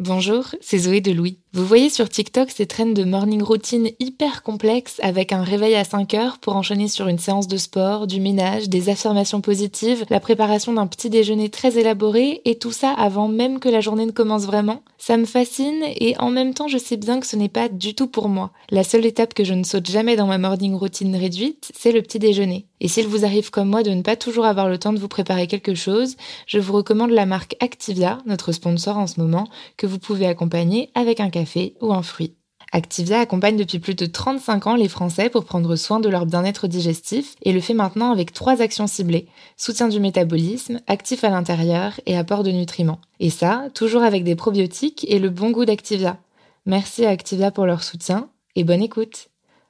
Bonjour, c'est Zoé de Louis. Vous voyez sur TikTok ces traînes de morning routine hyper complexes avec un réveil à 5 heures pour enchaîner sur une séance de sport, du ménage, des affirmations positives, la préparation d'un petit déjeuner très élaboré et tout ça avant même que la journée ne commence vraiment Ça me fascine et en même temps je sais bien que ce n'est pas du tout pour moi. La seule étape que je ne saute jamais dans ma morning routine réduite, c'est le petit déjeuner. Et s'il vous arrive comme moi de ne pas toujours avoir le temps de vous préparer quelque chose, je vous recommande la marque Activia, notre sponsor en ce moment, que vous pouvez accompagner avec un café ou un fruit. Activia accompagne depuis plus de 35 ans les Français pour prendre soin de leur bien-être digestif et le fait maintenant avec trois actions ciblées. Soutien du métabolisme, actif à l'intérieur et apport de nutriments. Et ça, toujours avec des probiotiques et le bon goût d'Activia. Merci à Activia pour leur soutien et bonne écoute.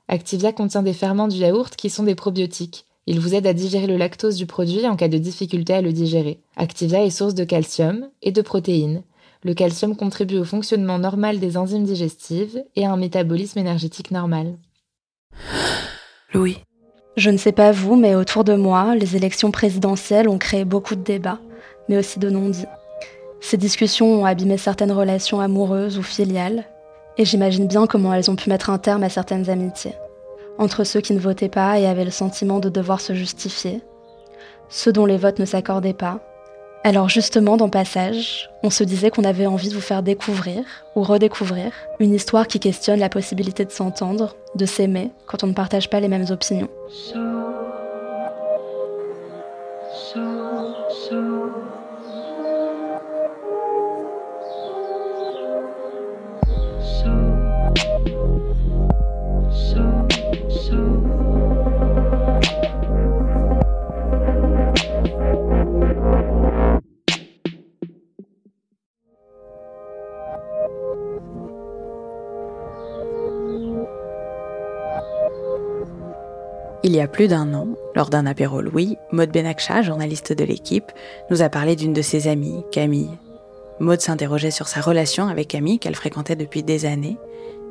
Activia contient des ferments du yaourt qui sont des probiotiques. Il vous aide à digérer le lactose du produit en cas de difficulté à le digérer. Activia est source de calcium et de protéines. Le calcium contribue au fonctionnement normal des enzymes digestives et à un métabolisme énergétique normal. Louis. Je ne sais pas vous, mais autour de moi, les élections présidentielles ont créé beaucoup de débats, mais aussi de non-dits. Ces discussions ont abîmé certaines relations amoureuses ou filiales, et j'imagine bien comment elles ont pu mettre un terme à certaines amitiés entre ceux qui ne votaient pas et avaient le sentiment de devoir se justifier, ceux dont les votes ne s'accordaient pas. Alors justement, dans Passage, on se disait qu'on avait envie de vous faire découvrir ou redécouvrir une histoire qui questionne la possibilité de s'entendre, de s'aimer quand on ne partage pas les mêmes opinions. Il y a plus d'un an, lors d'un apéro Louis, Maud Benakcha, journaliste de l'équipe, nous a parlé d'une de ses amies, Camille. Maud s'interrogeait sur sa relation avec Camille qu'elle fréquentait depuis des années.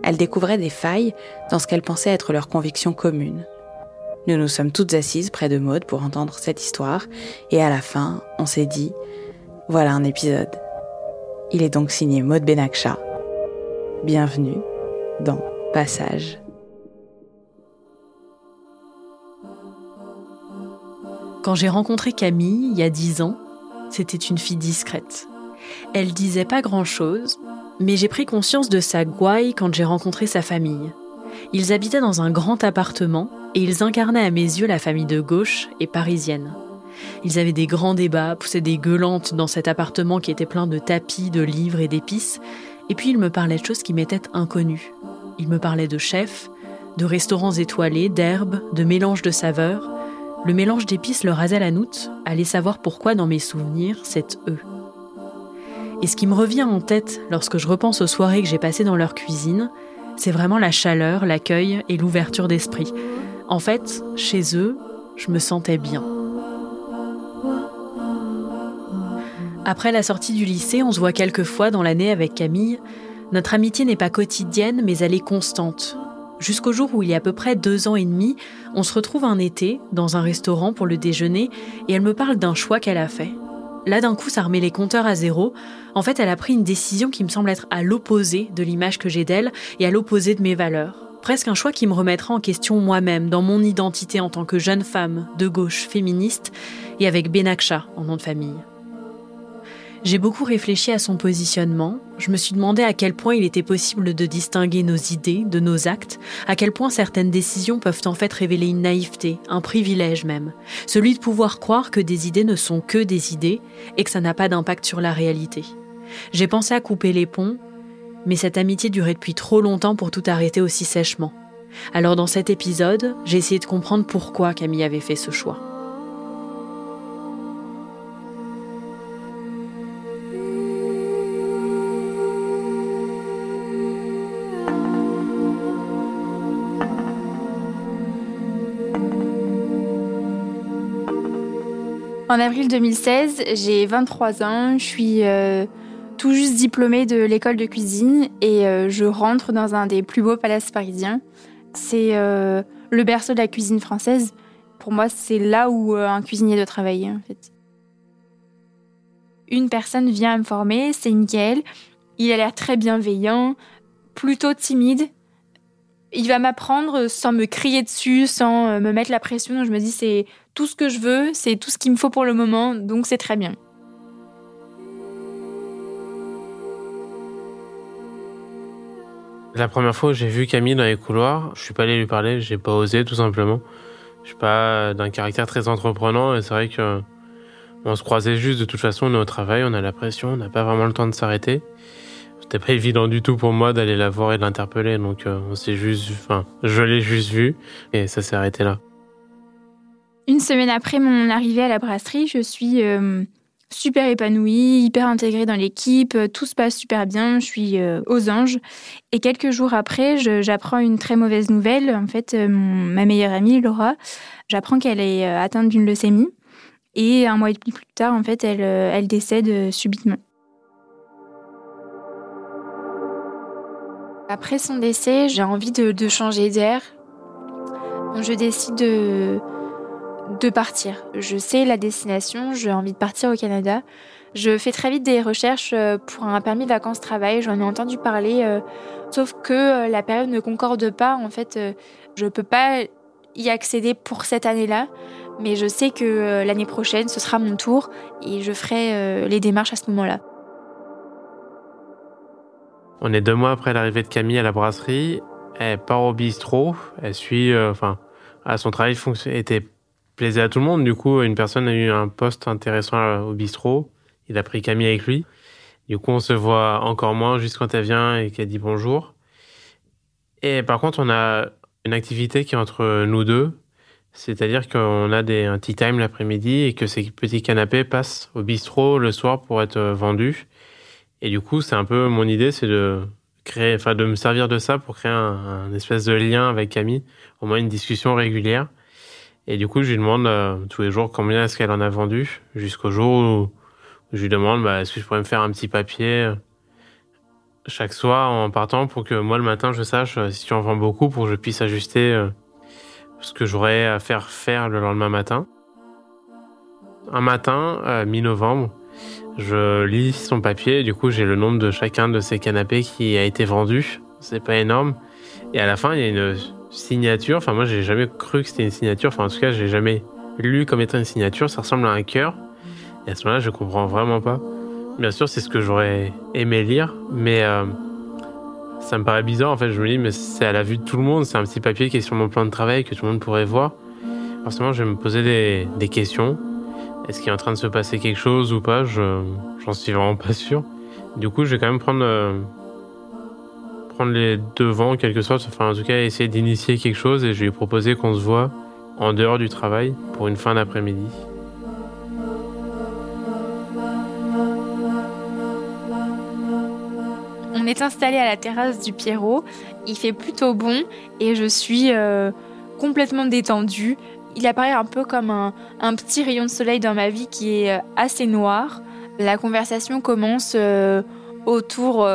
Elle découvrait des failles dans ce qu'elle pensait être leur conviction commune. Nous nous sommes toutes assises près de Maud pour entendre cette histoire, et à la fin, on s'est dit voilà un épisode. Il est donc signé Maud Benakcha. Bienvenue dans Passage. Quand j'ai rencontré Camille il y a dix ans, c'était une fille discrète. Elle disait pas grand-chose, mais j'ai pris conscience de sa gouaille quand j'ai rencontré sa famille. Ils habitaient dans un grand appartement et ils incarnaient à mes yeux la famille de gauche et parisienne. Ils avaient des grands débats, poussaient des gueulantes dans cet appartement qui était plein de tapis, de livres et d'épices, et puis ils me parlaient de choses qui m'étaient inconnues. Ils me parlaient de chefs, de restaurants étoilés, d'herbes, de mélanges de saveurs, le mélange d'épices leur rasait la noute, allez savoir pourquoi dans mes souvenirs, c'est eux. Et ce qui me revient en tête lorsque je repense aux soirées que j'ai passées dans leur cuisine, c'est vraiment la chaleur, l'accueil et l'ouverture d'esprit. En fait, chez eux, je me sentais bien. Après la sortie du lycée, on se voit quelques fois dans l'année avec Camille. Notre amitié n'est pas quotidienne, mais elle est constante. Jusqu'au jour où il y a à peu près deux ans et demi, on se retrouve un été dans un restaurant pour le déjeuner et elle me parle d'un choix qu'elle a fait. Là d'un coup ça remet les compteurs à zéro. En fait elle a pris une décision qui me semble être à l'opposé de l'image que j'ai d'elle et à l'opposé de mes valeurs. Presque un choix qui me remettra en question moi-même, dans mon identité en tant que jeune femme, de gauche, féministe, et avec Benaksha en nom de famille. J'ai beaucoup réfléchi à son positionnement, je me suis demandé à quel point il était possible de distinguer nos idées de nos actes, à quel point certaines décisions peuvent en fait révéler une naïveté, un privilège même, celui de pouvoir croire que des idées ne sont que des idées et que ça n'a pas d'impact sur la réalité. J'ai pensé à couper les ponts, mais cette amitié durait depuis trop longtemps pour tout arrêter aussi sèchement. Alors dans cet épisode, j'ai essayé de comprendre pourquoi Camille avait fait ce choix. En avril 2016, j'ai 23 ans, je suis euh, tout juste diplômée de l'école de cuisine et euh, je rentre dans un des plus beaux palaces parisiens. C'est euh, le berceau de la cuisine française. Pour moi, c'est là où un cuisinier doit travailler en fait. Une personne vient me former, c'est Mickaël. Il a l'air très bienveillant, plutôt timide. Il va m'apprendre sans me crier dessus, sans me mettre la pression. Je me dis c'est tout ce que je veux, c'est tout ce qu'il me faut pour le moment, donc c'est très bien. La première fois j'ai vu Camille dans les couloirs, je suis pas allé lui parler, j'ai pas osé tout simplement. Je suis pas d'un caractère très entreprenant et c'est vrai que on se croisait juste de toute façon, on est au travail, on a la pression, on n'a pas vraiment le temps de s'arrêter. C'était pas évident du tout pour moi d'aller la voir et de l'interpeller, donc euh, on s'est juste, enfin, je l'ai juste vu et ça s'est arrêté là. Une semaine après mon arrivée à la brasserie, je suis euh, super épanouie, hyper intégrée dans l'équipe, tout se passe super bien, je suis euh, aux anges. Et quelques jours après, j'apprends une très mauvaise nouvelle. En fait, euh, ma meilleure amie, Laura, j'apprends qu'elle est atteinte d'une leucémie. Et un mois et demi plus tard, en fait, elle, elle décède subitement. Après son décès, j'ai envie de, de changer d'air. Je décide de de partir. Je sais la destination, j'ai envie de partir au Canada. Je fais très vite des recherches euh, pour un permis vacances-travail, j'en ai entendu parler, euh, sauf que euh, la période ne concorde pas. En fait, je ne peux pas y accéder pour cette année-là, mais je sais que l'année prochaine, ce sera mon tour et je ferai les démarches à ce moment-là. On est deux mois après l'arrivée de Camille à la brasserie. Elle part au bistrot. Elle suit, enfin, à son travail était plaisait à tout le monde. Du coup, une personne a eu un poste intéressant au bistrot. Il a pris Camille avec lui. Du coup, on se voit encore moins juste quand elle vient et qu'elle dit bonjour. Et par contre, on a une activité qui est entre nous deux. C'est-à-dire qu'on a des, un tea time l'après-midi et que ces petits canapés passent au bistrot le soir pour être vendus. Et du coup, c'est un peu mon idée, c'est de créer, enfin, de me servir de ça pour créer un espèce de lien avec Camille, au moins une discussion régulière. Et du coup, je lui demande euh, tous les jours combien est-ce qu'elle en a vendu, jusqu'au jour où je lui demande bah, est-ce que je pourrais me faire un petit papier euh, chaque soir en partant pour que moi le matin je sache euh, si tu en vends beaucoup pour que je puisse ajuster ce que j'aurais à faire faire le lendemain matin. Un matin, mi-novembre, je lis son papier. Du coup, j'ai le nombre de chacun de ces canapés qui a été vendu. C'est pas énorme. Et à la fin, il y a une signature. Enfin, moi, j'ai jamais cru que c'était une signature. Enfin, en tout cas, j'ai jamais lu comme étant une signature. Ça ressemble à un cœur. Et à ce moment-là, je comprends vraiment pas. Bien sûr, c'est ce que j'aurais aimé lire, mais euh, ça me paraît bizarre. En fait, je me dis, mais c'est à la vue de tout le monde. C'est un petit papier qui est sur mon plan de travail que tout le monde pourrait voir. Forcément, je vais me poser des, questions. Est-ce qu'il est en train de se passer quelque chose ou pas? Je j'en suis vraiment pas sûr. Du coup, je vais quand même prendre euh, prendre les devants en quelque sorte, enfin en tout cas essayer d'initier quelque chose et je lui ai proposé qu'on se voit en dehors du travail pour une fin d'après-midi. On est installé à la terrasse du Pierrot, il fait plutôt bon et je suis euh, complètement détendue. Il apparaît un peu comme un, petit rayon de soleil dans ma vie qui est euh, assez noir. La conversation commence euh, autour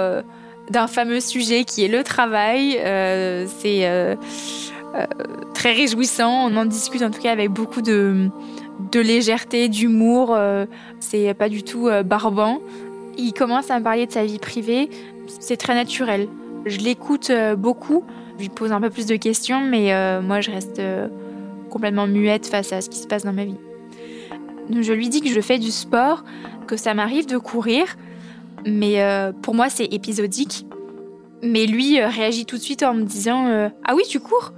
d'un fameux sujet qui est le travail. Euh, c'est euh, euh, très réjouissant. On en discute en tout cas avec beaucoup de, de légèreté, d'humour. c'est pas du tout barbant. Il commence à me parler de sa vie privée. C'est très naturel. Je l'écoute beaucoup. Je lui pose un peu plus de questions, mais moi je reste complètement muette face à ce qui se passe dans ma vie. Je lui dis que je fais du sport, que ça m'arrive de courir, mais euh, pour moi, c'est épisodique. Mais lui euh, réagit tout de suite en me disant euh, Ah oui, tu cours?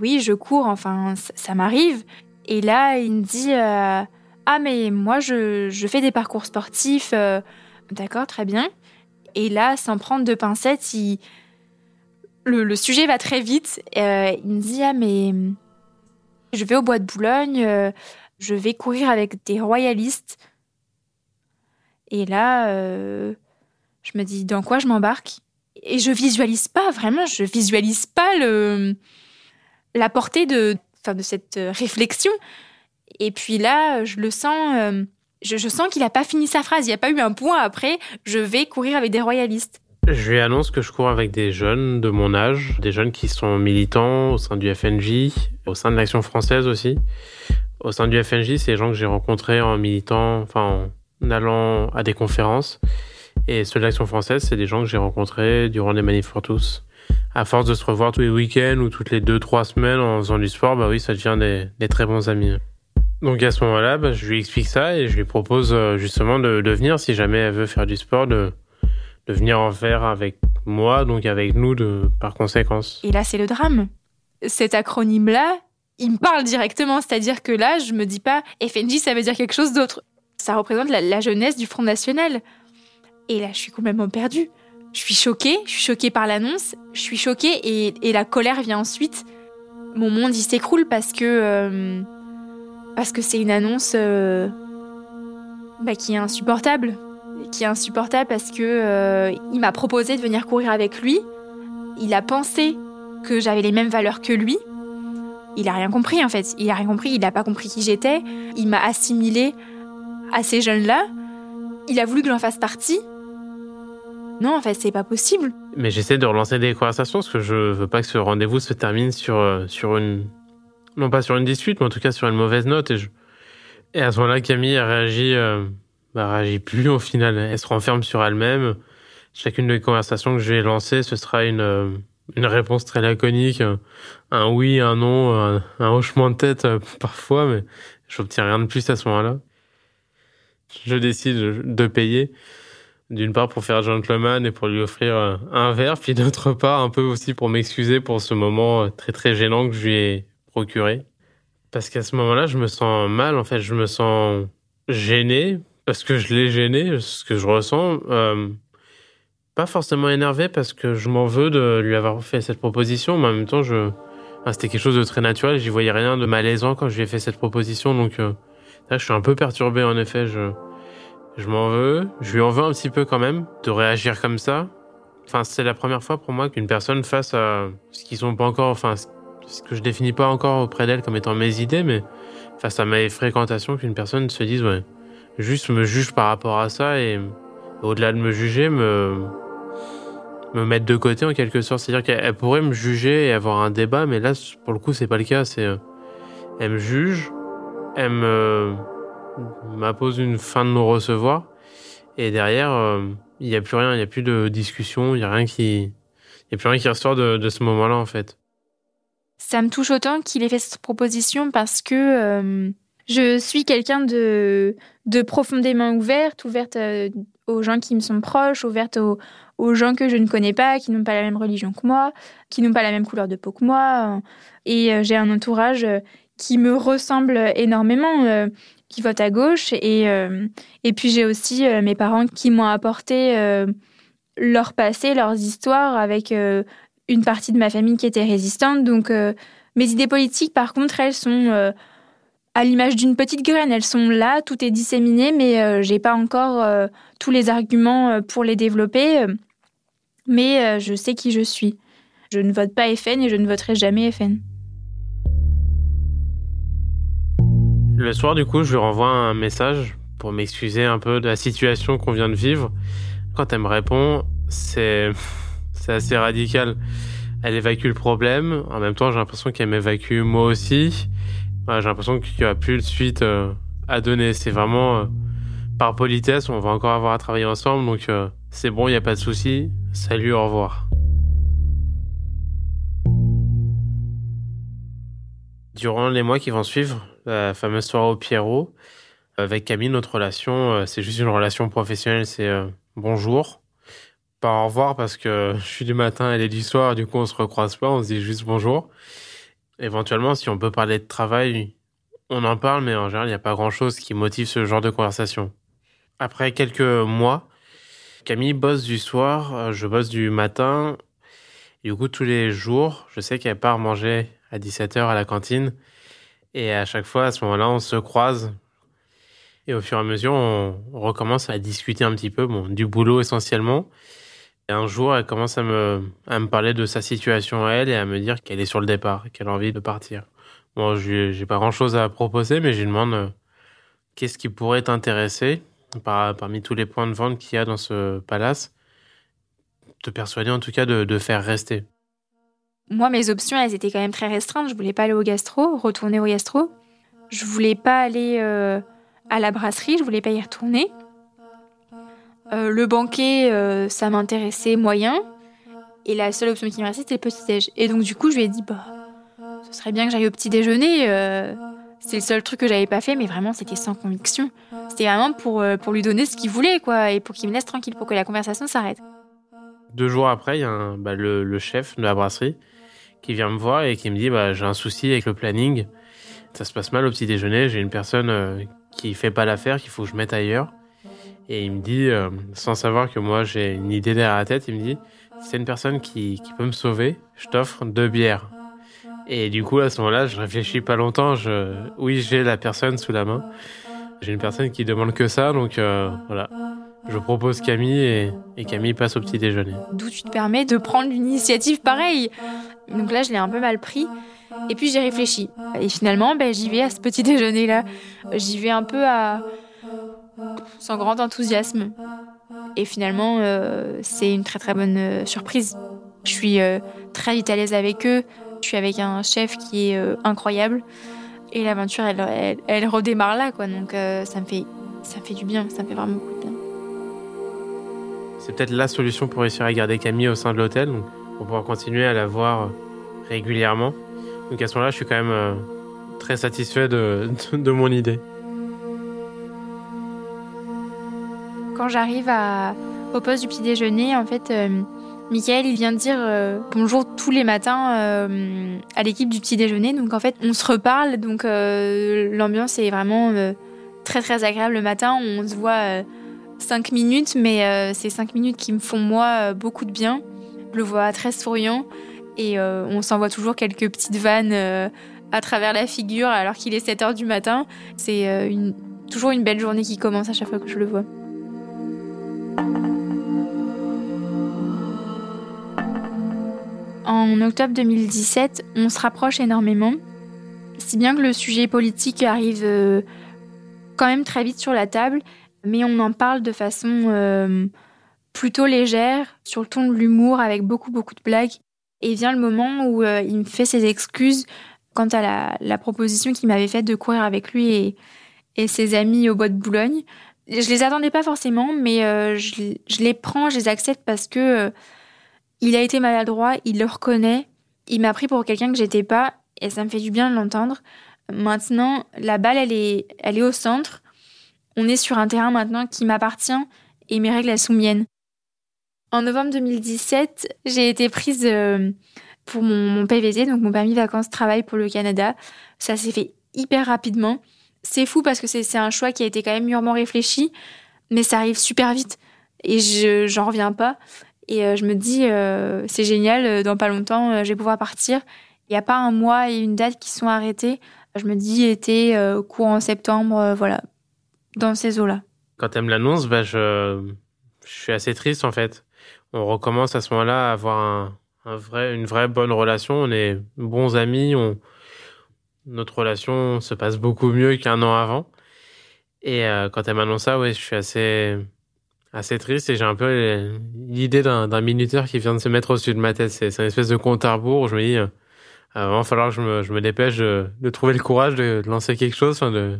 Oui, je cours, enfin, ça, m'arrive. Et là, il me dit Ah, mais moi, je, je, fais des parcours sportifs. D'accord, très bien. Et là, sans prendre de pincettes, le, sujet va très vite. il me dit Ah, mais je vais au bois de Boulogne, je vais courir avec des royalistes. Et là, euh, je me dis dans quoi je m'embarque? Et je visualise pas vraiment, je visualise pas le la portée de, de cette réflexion. Et puis là, je le sens, euh, je, sens qu'il n'a pas fini sa phrase. Il n'y a pas eu un point après. Je vais courir avec des royalistes. Je lui annonce que je cours avec des jeunes de mon âge, des jeunes qui sont militants au sein du FNJ, au sein de l'Action française aussi. Au sein du FNJ, c'est des gens que j'ai rencontrés en militant, enfin en allant à des conférences. Et ceux de l'Action française, c'est des gens que j'ai rencontrés durant les manifs pour tous. À force de se revoir tous les week-ends ou toutes les deux, trois semaines en faisant du sport, bah oui, ça devient des, très bons amis. Donc à ce moment-là, bah, je lui explique ça et je lui propose euh, justement de, de, venir, si jamais elle veut faire du sport, de, de venir en faire avec moi, donc avec nous de, par conséquence. Et là, c'est le drame. Cet acronyme-là, il me parle directement, c'est-à-dire que là, je me dis pas FNJ, ça veut dire quelque chose d'autre. Ça représente la, jeunesse du Front National. Et là, je suis complètement perdue. Je suis choquée, je suis choquée par l'annonce, je suis choquée et, la colère vient ensuite. Mon monde, il s'écroule parce que... Euh, parce que c'est une annonce euh, bah, qui est insupportable. Qui est insupportable parce que euh, il m'a proposé de venir courir avec lui. Il a pensé que j'avais les mêmes valeurs que lui. Il a rien compris en fait. Il a rien compris. Il n'a pas compris qui j'étais. Il m'a assimilé à ces jeunes-là. Il a voulu que j'en fasse partie. Non, en fait, c'est pas possible. Mais j'essaie de relancer des conversations parce que je veux pas que ce rendez-vous se termine sur, euh, sur une non pas sur une dispute, mais en tout cas sur une mauvaise note. Et, à ce moment-là, Camille a réagi, euh, bah, réagit plus au final. Elle se renferme sur elle-même. Chacune des conversations que je vais lancer, ce sera une, euh, une réponse très laconique, un oui, un non, un, hochement de tête parfois, mais j'obtiens rien de plus à ce moment-là. Je décide de payer d'une part pour faire gentleman et pour lui offrir euh, un verre, puis d'autre part un peu aussi pour m'excuser pour ce moment euh, très très gênant que je lui ai procuré. Parce qu'à ce moment-là, je me sens mal, en fait, je me sens gêné, parce que je l'ai gêné, ce que je ressens. Euh, pas forcément énervé, parce que je m'en veux de lui avoir fait cette proposition, mais en même temps, je... c'était quelque chose de très naturel, j'y voyais rien de malaisant quand je lui ai fait cette proposition, donc là, je suis un peu perturbé, en effet, je... Je m'en veux, je lui en veux un petit peu quand même de réagir comme ça. Enfin, c'est la première fois pour moi qu'une personne face à ce qu'ils sont pas encore, enfin, ce que je définis pas encore auprès d'elle comme étant mes idées, mais face à mes fréquentations, qu'une personne se dise, ouais, juste me juge par rapport à ça et au-delà de me juger, me, me mettre de côté en quelque sorte. C'est-à-dire qu'elle pourrait me juger et avoir un débat, mais là, pour le coup, c'est pas le cas. C'est, elle me juge, elle me, m'impose une fin de non-recevoir. Et derrière, euh, il n'y a plus rien, il n'y a plus de discussion, il n'y a rien qui, il a plus rien qui ressort de, ce moment-là, en fait. Ça me touche autant qu'il ait fait cette proposition parce que euh, je suis quelqu'un de, profondément ouverte, ouverte euh, aux gens qui me sont proches, ouverte aux gens que je ne connais pas, qui n'ont pas la même religion que moi, qui n'ont pas la même couleur de peau que moi. Et j'ai un entourage qui me ressemble énormément qui votent à gauche. Et, euh, et puis j'ai aussi euh, mes parents qui m'ont apporté euh, leur passé, leurs histoires avec une partie de ma famille qui était résistante. Donc mes idées politiques, par contre, elles sont à l'image d'une petite graine. Elles sont là, tout est disséminé, mais j'ai pas encore tous les arguments pour les développer. mais je sais qui je suis. Je ne vote pas FN et je ne voterai jamais FN. Le soir, du coup, je lui renvoie un message pour m'excuser un peu de la situation qu'on vient de vivre. Quand elle me répond, c'est, assez radical. Elle évacue le problème. En même temps, j'ai l'impression qu'elle m'évacue moi aussi. j'ai l'impression qu'il n'y a plus de suite euh, à donner. C'est vraiment euh, par politesse. On va encore avoir à travailler ensemble. Donc, euh, c'est bon, il n'y a pas de souci. Salut, au revoir. Durant les mois qui vont suivre, la fameuse soirée au Pierrot. Avec Camille, notre relation, euh, c'est juste une relation professionnelle, c'est euh, bonjour. Pas au revoir parce que je suis du matin, elle est du soir, du coup on se recroise pas, on se dit juste bonjour. Éventuellement, si on peut parler de travail, on en parle, mais en général, il n'y a pas grand chose qui motive ce genre de conversation. Après quelques mois, Camille bosse du soir, euh, je bosse du matin. du coup, tous les jours, je sais qu'elle part manger à 17h à la cantine. Et à chaque fois, à ce moment-là, on se croise. Et au fur et à mesure, on, recommence à discuter un petit peu, bon, du boulot essentiellement. Et un jour, elle commence à me, à me parler de sa situation à elle et à me dire qu'elle est sur le départ, qu'elle a envie de partir. Bon, j'ai pas grand chose à proposer, mais je lui demande euh, qu'est-ce qui pourrait t'intéresser parmi tous les points de vente qu'il y a dans ce palace, te persuader en tout cas de, faire rester. Moi, mes options, elles étaient quand même très restreintes. Je voulais pas aller au gastro, retourner au gastro. Je voulais pas aller euh, à la brasserie, je voulais pas y retourner. Euh, le banquet, ça m'intéressait moyen. Et la seule option qui me restait, c'était le petit-déj. Et donc, du coup, je lui ai dit, bah, ce serait bien que j'aille au petit déjeuner. Euh, c'est le seul truc que j'avais pas fait, mais vraiment, c'était sans conviction. C'était vraiment pour, euh, pour lui donner ce qu'il voulait, quoi, et pour qu'il me laisse tranquille, pour que la conversation s'arrête. Deux jours après, il y a bah, le, chef de la brasserie qui vient me voir et qui me dit bah, J'ai un souci avec le planning. Ça se passe mal au petit déjeuner. J'ai une personne euh, qui fait pas l'affaire, qu'il faut que je mette ailleurs. Et il me dit, sans savoir que moi j'ai une idée derrière la tête, il me dit c'est une personne qui, qui peut me sauver, je t'offre deux bières. Et du coup, à ce moment-là, je réfléchis pas longtemps. Je... Oui, j'ai la personne sous la main. J'ai une personne qui demande que ça, donc euh, voilà. Je propose Camille et, et, Camille passe au petit déjeuner. D'où tu te permets de prendre l'initiative pareille. Donc là, je l'ai un peu mal pris. Et puis j'ai réfléchi. Et finalement, ben, j'y vais à ce petit déjeuner-là. J'y vais un peu à... sans grand enthousiasme. Et finalement, euh, c'est une très très bonne euh, surprise. Je suis euh, très vite à l'aise avec eux. Je suis avec un chef qui est incroyable. Et l'aventure, elle, elle, redémarre là, quoi. Donc ça, me fait, ça me fait du bien, ça me fait vraiment beaucoup de bien. C'est peut-être la solution pour réussir à garder Camille au sein de l'hôtel, pour pouvoir continuer à la voir régulièrement. Donc à ce moment-là, je suis quand même très satisfait de, de mon idée. quand j'arrive au poste du petit déjeuner, en fait, euh, Michael, il vient de dire euh, bonjour tous les matins euh, à l'équipe du petit déjeuner. Donc en fait, on se reparle. Donc l'ambiance est vraiment très très agréable le matin. On se voit cinq minutes, mais c'est cinq minutes qui me font moi beaucoup de bien. Je le vois très souriant et on s'envoie toujours quelques petites vannes à travers la figure alors qu'il est 7 heures du matin. C'est toujours une belle journée qui commence à chaque fois que je le vois. En octobre 2017, on se rapproche énormément, si bien que le sujet politique arrive euh, quand même très vite sur la table, mais on en parle de façon euh, plutôt légère, sur le ton de l'humour, avec beaucoup beaucoup de blagues. Et vient le moment où euh, il me fait ses excuses quant à la, proposition qu'il m'avait faite de courir avec lui et, ses amis au bois de Boulogne. Je les attendais pas forcément, mais je, je, les prends, je les accepte parce que il a été maladroit, il le reconnaît. Il m'a pris pour quelqu'un que j'étais pas et ça me fait du bien de l'entendre. Maintenant, la balle, elle est, elle est au centre. On est sur un terrain maintenant qui m'appartient et mes règles, elles sont miennes. En novembre 2017, j'ai été prise euh, pour mon, mon PVT, donc mon permis vacances-travail pour le Canada. Ça s'est fait hyper rapidement. C'est fou parce que c'est un choix qui a été quand même mûrement réfléchi, mais ça arrive super vite et je j'en reviens pas. Et euh, je me dis, euh, c'est génial, euh, dans pas longtemps, je vais pouvoir partir. Il n'y a pas un mois et une date qui sont arrêtés. Je me dis, été, courant septembre, voilà, dans ces eaux-là. Quand elle me l'annonce, bah, je... je suis assez triste en fait. On recommence à ce moment-là à avoir un, vrai, une vraie bonne relation. On est bons amis. On... Notre relation se passe beaucoup mieux qu'un an avant. Et quand elle m'annonce ça, ouais, je suis assez assez triste et j'ai un peu l'idée d'un minuteur qui vient de se mettre au-dessus de ma tête. C'est une espèce de compte à rebours où je me dis, euh, il va falloir que je me, je me dépêche de, trouver le courage de, lancer quelque chose, de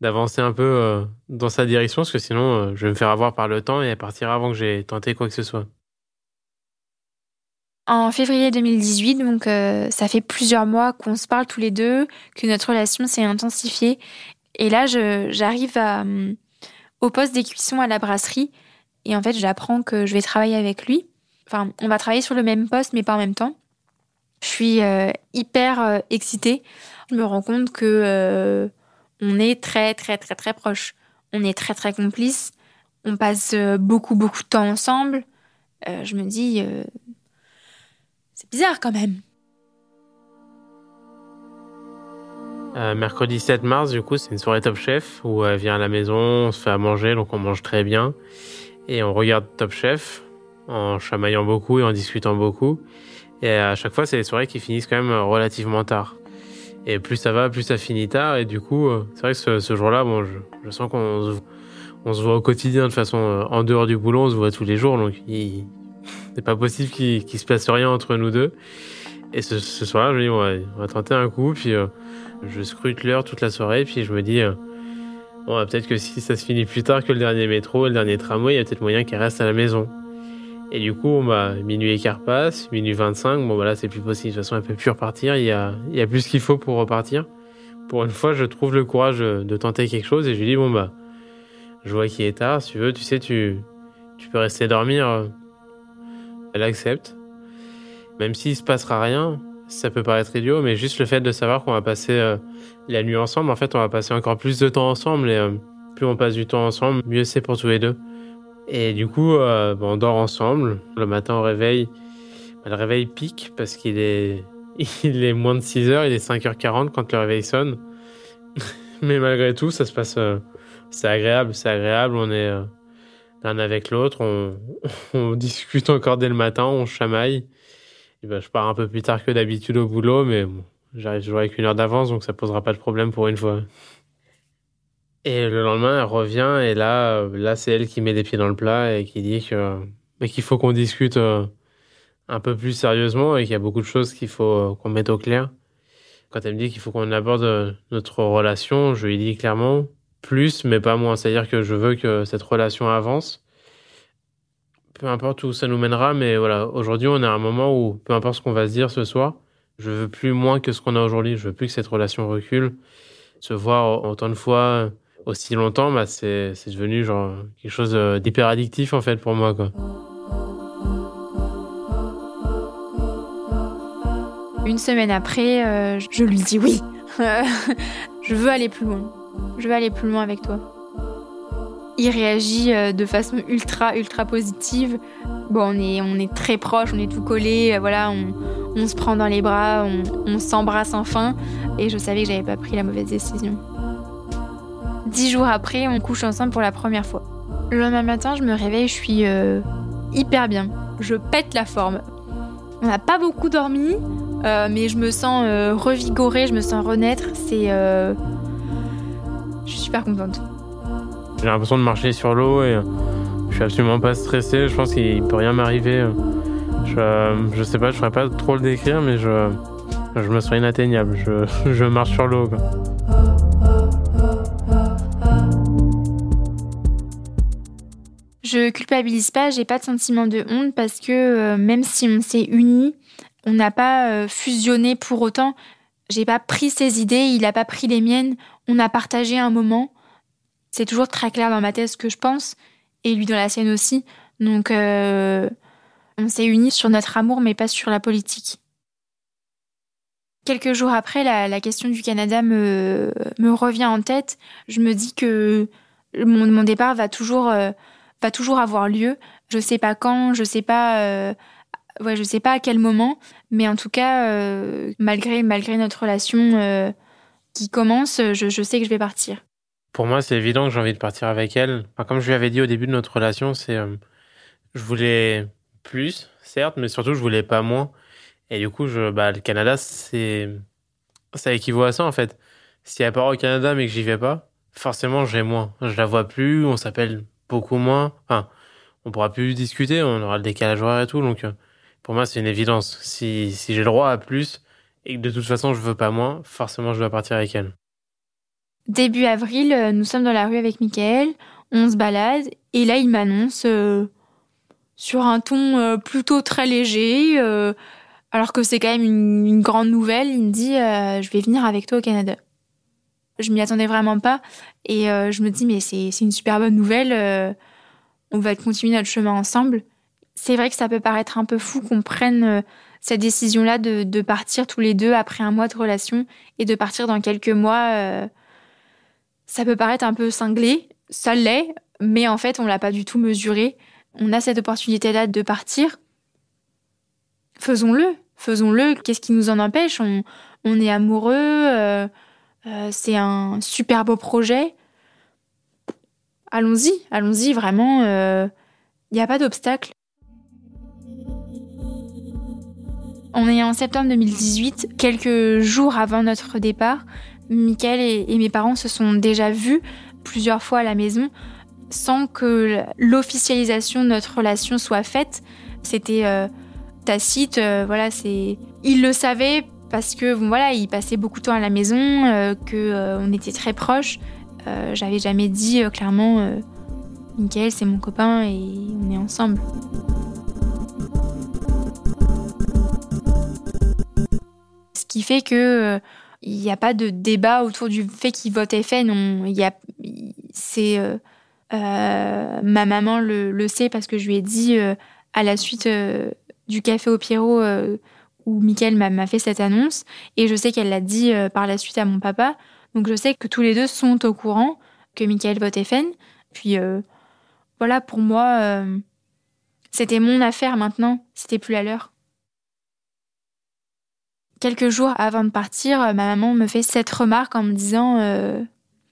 d'avancer un peu euh, dans sa direction, parce que sinon euh, je vais me faire avoir par le temps et partir avant que j'ai tenté quoi que ce soit. En février 2018, donc ça fait plusieurs mois qu'on se parle tous les deux, que notre relation s'est intensifiée. Et là, j'arrive hum, au poste des cuissons à la brasserie. Et en fait, j'apprends que je vais travailler avec lui. Enfin, on va travailler sur le même poste, mais pas en même temps. Je suis euh, hyper euh, excitée. Je me rends compte que euh, on est très, très, très, très. On est très, très complices. On passe beaucoup, beaucoup de temps ensemble. je me dis, c'est bizarre quand même. Euh, mercredi 7 mars, du coup, c'est une soirée Top Chef où elle vient à la maison, on se fait à manger, donc on mange très bien. Et on regarde Top Chef en chamaillant beaucoup et en discutant beaucoup. Et à chaque fois, c'est des soirées qui finissent quand même relativement tard. Et plus ça va, plus ça finit tard. Et du coup, euh, c'est vrai que ce, jour-là, bon, je, sens qu'on se, on se voit au quotidien de façon euh, en dehors du boulot, on se voit tous les jours. Donc, il n'est pas possible qu'il se passe rien entre nous deux. Et ce, soir-là, je me dis, on va, tenter un coup. Puis, euh, je scrute l'heure toute la soirée. Puis, je me dis, bon, peut-être que si ça se finit plus tard que le dernier métro, le dernier tramway, il y a peut-être moyen qu'elle reste à la maison. Et du coup, bah, minuit et quart passe, minuit 25, bon, voilà, c'est plus possible. De toute façon, elle peut plus repartir. Il y a, plus ce qu'il faut pour repartir. Pour une fois, je trouve le courage de tenter quelque chose et je lui dis, bon, bah, je vois qu'il est tard. Si tu veux, tu sais, tu, tu peux rester dormir. Elle accepte. Même s'il se passera rien, ça peut paraître idiot, mais juste le fait de savoir qu'on va passer euh, la nuit ensemble, en fait, on va passer encore plus de temps ensemble et euh, plus on passe du temps ensemble, mieux c'est pour tous les deux. Et du coup, euh, on dort ensemble. Le matin au réveil, bah, le réveil pique parce qu'il est, il est moins de 6 heures, il est 5h40 quand le réveil sonne. Mais malgré tout, ça se passe, euh, c'est agréable, c'est agréable. On est euh, l'un avec l'autre, on, discute encore dès le matin, on chamaille. Et ben, je pars un peu plus tard que d'habitude au boulot, mais j'arrive toujours avec une heure d'avance, donc ça posera pas de problème pour une fois. Et le lendemain, elle revient et là, euh, là c'est elle qui met les pieds dans le plat et qui dit que qu'il faut qu'on discute euh, un peu plus sérieusement et qu'il y a beaucoup de choses qu'il faut euh, qu'on mette au clair. Quand elle me dit qu'il faut qu'on aborde notre relation, je lui dis clairement plus, mais pas moins. C'est-à-dire que je veux que cette relation avance. Peu importe où ça nous mènera, mais voilà, aujourd'hui, on est à un moment où, peu importe ce qu'on va se dire ce soir, je veux plus moins que ce qu'on a aujourd'hui. Je veux plus que cette relation recule. Se voir autant de fois aussi longtemps, bah, c'est, devenu genre quelque chose d'hyper addictif en fait pour moi. Quoi. Une semaine après, euh, je lui dis oui. je veux aller plus loin. Je veux aller plus loin avec toi. Il réagit euh, de façon ultra, ultra positive. Bon, on est, on est très proches, on est tout collés, euh, voilà, on, on, se prend dans les bras, on, on s'embrasse enfin. Et je savais que j'avais pas pris la mauvaise décision. Dix jours après, on couche ensemble pour la première fois. Le lendemain matin, je me réveille, je suis euh, hyper bien. Je pète la forme. On n'a pas beaucoup dormi, euh, mais je me sens euh, revigorée, je me sens renaître. C'est. je suis super contente. J'ai l'impression de marcher sur l'eau et je suis absolument pas stressée. Je pense qu'il peut rien m'arriver. Je, je sais pas, je ferais pas trop le décrire, mais je, je me sens inatteignable. Je, je marche sur l'eau. Je culpabilise pas, j'ai pas de sentiment de honte parce que euh, même si on s'est unis, on n'a pas euh, fusionné pour autant. J'ai pas pris ses idées, il a pas pris les miennes. On a partagé un moment. C'est toujours très clair dans ma tête ce que je pense et lui dans la sienne aussi. Donc euh, on s'est unis sur notre amour mais pas sur la politique. Quelques jours après, la, question du Canada me, revient en tête. Je me dis que mon départ va toujours toujours avoir lieu. Je sais pas quand, je sais pas, euh, ouais, je sais pas à quel moment, mais en tout cas, euh, malgré malgré notre relation euh, qui commence, je, je, sais que je vais partir. Pour moi, c'est évident que j'ai envie de partir avec elle. comme je lui avais dit au début de notre relation, c'est je voulais plus, certes, mais surtout je voulais pas moins. Et du coup, je, bah, le Canada, c'est ça équivaut à ça en fait. Si elle part au Canada mais que j'y vais pas, forcément j'ai moins. Je la vois plus, on s'appelle beaucoup moins. Enfin, on pourra plus discuter, on aura le décalage horaire et tout. Donc, euh, pour moi, c'est une évidence. Si, si j'ai le droit à plus et que de toute façon, je veux pas moins, forcément, je dois partir avec elle. Début avril, euh, nous sommes dans la rue avec Michael, on se balade et là, il m'annonce euh, sur un ton plutôt très léger, alors que c'est quand même une, une, grande nouvelle. Il me dit Je vais venir avec toi au Canada. Je m'y attendais vraiment pas. Et euh, je me dis, mais c'est une super bonne nouvelle. Euh, on va continuer notre chemin ensemble. C'est vrai que ça peut paraître un peu fou qu'on prenne euh, cette décision-là de, de, partir tous les deux après un mois de relation et de partir dans quelques mois. ça peut paraître un peu cinglé, ça l'est, mais en fait, on l'a pas du tout mesuré. On a cette opportunité-là de partir. Faisons-le, faisons-le. Qu'est-ce qui nous en empêche? On, on, est amoureux. Euh, c'est un super beau projet. Allons-y, allons-y, vraiment, il euh, n'y a pas d'obstacle. On est en septembre 2018, quelques jours avant notre départ. Michael et, mes parents se sont déjà vus plusieurs fois à la maison sans que l'officialisation de notre relation soit faite. C'était euh, tacite, euh, voilà, c'est. Il le savait parce que voilà, il passait beaucoup de temps à la maison, euh, que on était très proches. J'avais jamais dit clairement, Michael, c'est mon copain et on est ensemble. Ce qui fait que il n'y a pas de débat autour du fait qu'il vote FN. il y a, c'est euh, ma maman le, sait parce que je lui ai dit euh, à la suite euh, du café au Pierrot où Mickaël m'a fait cette annonce. Et je sais qu'elle l'a dit par la suite à mon papa. Donc je sais que tous les deux sont au courant que Mickaël vote FN. Puis voilà, pour moi, c'était mon affaire maintenant. C'était plus à l'heure. Quelques jours avant de partir, ma maman me fait cette remarque en me disant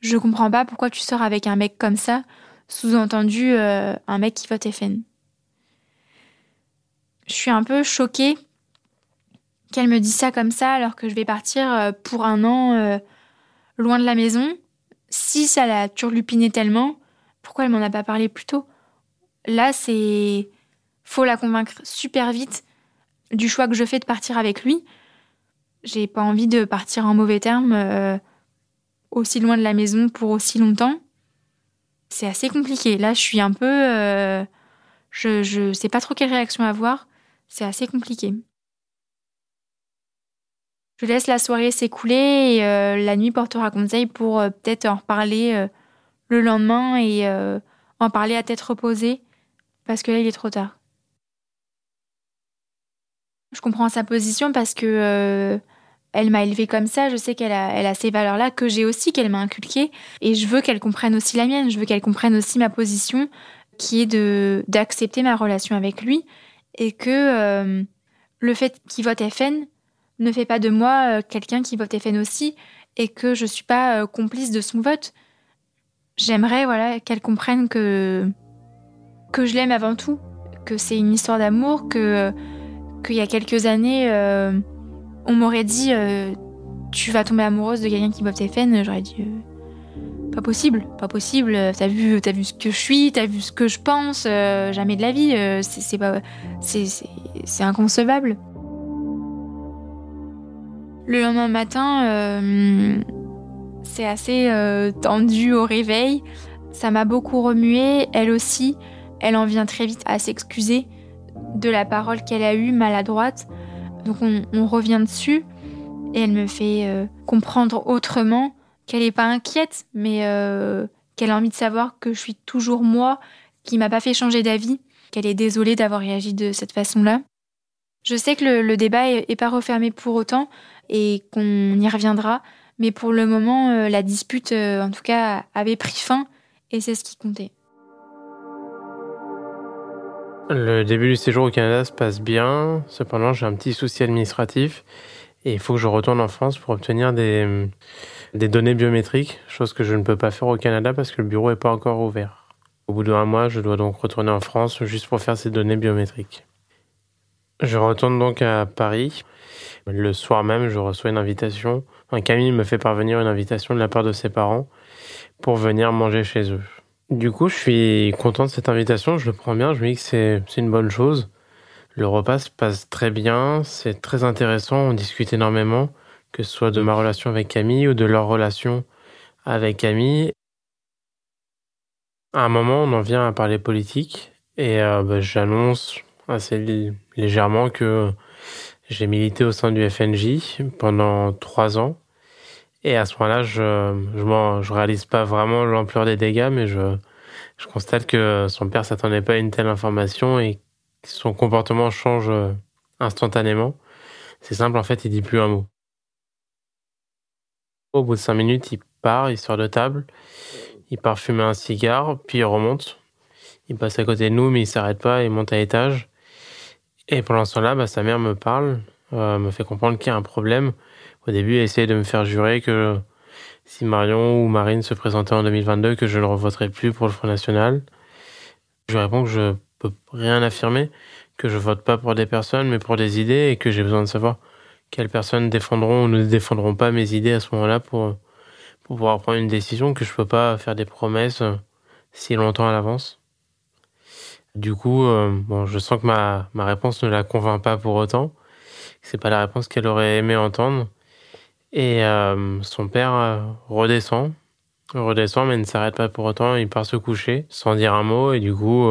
Je comprends pas pourquoi tu sors avec un mec comme ça sous-entendu euh, un mec qui vote FN. Je suis un peu choquée qu'elle me dise ça comme ça alors que je vais partir euh, pour un an euh, loin de la maison. Si ça l'a turlupiné tellement, pourquoi elle m'en a pas parlé plus tôt? Là, c'est faut la convaincre super vite du choix que je fais de partir avec lui. J'ai pas envie de partir en mauvais termes aussi loin de la maison pour aussi longtemps c'est assez compliqué. Là, je suis un peu. Euh, je ne sais pas trop quelle réaction avoir. C'est assez compliqué. Je laisse la soirée s'écouler et euh, la nuit portera conseil pour euh, peut-être en reparler le lendemain et en parler à tête reposée parce que là, il est trop tard. Je comprends sa position parce que elle m'a élevée comme ça, je sais qu'elle a, elle a ces valeurs-là que j'ai aussi, qu'elle m'a inculquées, et je veux qu'elle comprenne aussi la mienne, je veux qu'elle comprenne aussi ma position, qui est de d'accepter ma relation avec lui, et que euh, le fait qu'il vote FN ne fait pas de moi euh, quelqu'un qui vote FN aussi, et que je suis pas euh, complice de son vote. J'aimerais voilà qu'elle comprenne que que je l'aime avant tout, que c'est une histoire d'amour, que qu'il y a quelques années on m'aurait dit euh, tu vas tomber amoureuse de quelqu'un qui vote FN, j'aurais dit euh, pas possible, pas possible. T'as vu, as vu ce que je suis, t'as vu ce que je pense, euh, jamais de la vie. c'est c'est inconcevable. Le lendemain matin, c'est assez tendu au réveil. Ça m'a beaucoup remué. Elle aussi, elle en vient très vite à s'excuser de la parole qu'elle a eue maladroite. Donc on, revient dessus et elle me fait euh, comprendre autrement qu'elle n'est pas inquiète, mais euh, qu'elle a envie de savoir que je suis toujours moi, qui m'a pas fait changer d'avis, qu'elle est désolée d'avoir réagi de cette façon-là. Je sais que le, débat est, pas refermé pour autant et qu'on y reviendra, mais pour le moment, euh, la dispute, en tout cas, avait pris fin et c'est ce qui comptait. Le début du séjour au Canada se passe bien. Cependant, j'ai un petit souci administratif et il faut que je retourne en France pour obtenir des données biométriques, chose que je ne peux pas faire au Canada parce que le bureau n'est pas encore ouvert. Au bout d'un mois, je dois donc retourner en France juste pour faire ces données biométriques. Je retourne donc à Paris. Le soir même, je reçois une invitation. Camille me fait parvenir une invitation de la part de ses parents pour venir manger chez eux. Du coup, je suis content de cette invitation, je le prends bien, je me dis que c'est une bonne chose. Le repas se passe très bien, c'est très intéressant, on discute énormément, que ce soit de ma relation avec Camille ou de leur relation avec Camille. À un moment, on en vient à parler politique et euh, bah, j'annonce assez légèrement que j'ai milité au sein du FNJ pendant trois ans et à ce moment-là, je je, je réalise pas vraiment l'ampleur des dégâts, mais je, je constate que son père s'attendait pas à une telle information et son comportement change euh, instantanément. C'est simple, en fait, il dit plus un mot. Au bout de cinq minutes, il part, il sort de table, il part fumer un cigare, puis il remonte. Il passe à côté de nous, mais il s'arrête pas, il monte à l'étage. Et pendant ce temps-là, bah, sa mère me parle, euh, me fait comprendre qu'il y a un problème au début, elle essayait de me faire jurer que si Marion ou Marine se présentaient en 2022, que je ne revoterais plus pour le Front National. Je lui réponds que je peux rien affirmer, que je vote pas pour des personnes, mais pour des idées, et que j'ai besoin de savoir quelles personnes défendront ou ne défendront pas mes idées à ce moment-là pour, pour pouvoir prendre une décision, que je peux pas faire des promesses si longtemps à l'avance. Du coup, euh, bon, je sens que ma, ma réponse ne la convainc pas pour autant. C'est pas la réponse qu'elle aurait aimé entendre. Et euh, son père euh, redescend, redescend, mais ne s'arrête pas pour autant. Il part se coucher sans dire un mot. Et du coup,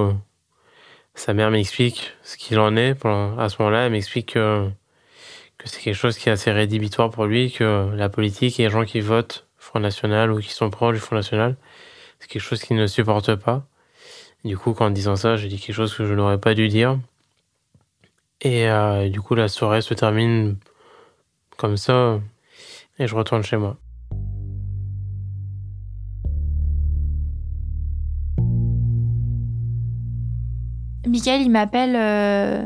sa mère m'explique ce qu'il en est. À ce moment-là, elle m'explique que, que c'est quelque chose qui est assez rédhibitoire pour lui, que la politique et les gens qui votent Front National ou qui sont proches du Front National, c'est quelque chose qu'il ne supporte pas. Du coup, en disant ça, j'ai dit quelque chose que je n'aurais pas dû dire. Et euh, du coup, la soirée se termine comme ça et je retourne chez moi. Michael, il m'appelle euh,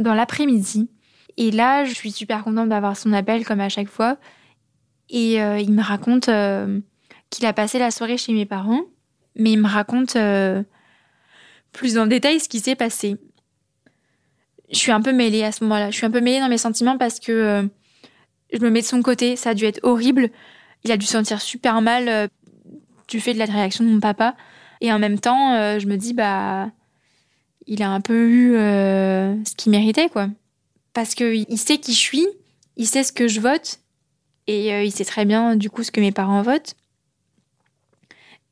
dans l'après-midi. Et là, je suis super contente d'avoir son appel comme à chaque fois. Et euh, il me raconte qu'il a passé la soirée chez mes parents. Mais il me raconte plus en détail ce qui s'est passé. Je suis un peu mêlée à ce moment-là. Je suis un peu mêlée dans mes sentiments parce que euh, je me mets de son côté. Ça a dû être horrible. Il a dû se sentir super mal euh, du fait de la réaction de mon papa. Et en même temps, euh, je me dis, bah, il a un peu eu ce qu'il méritait, quoi. Parce qu'il sait qui je suis, il sait ce que je vote, et il sait très bien, du coup, ce que mes parents votent.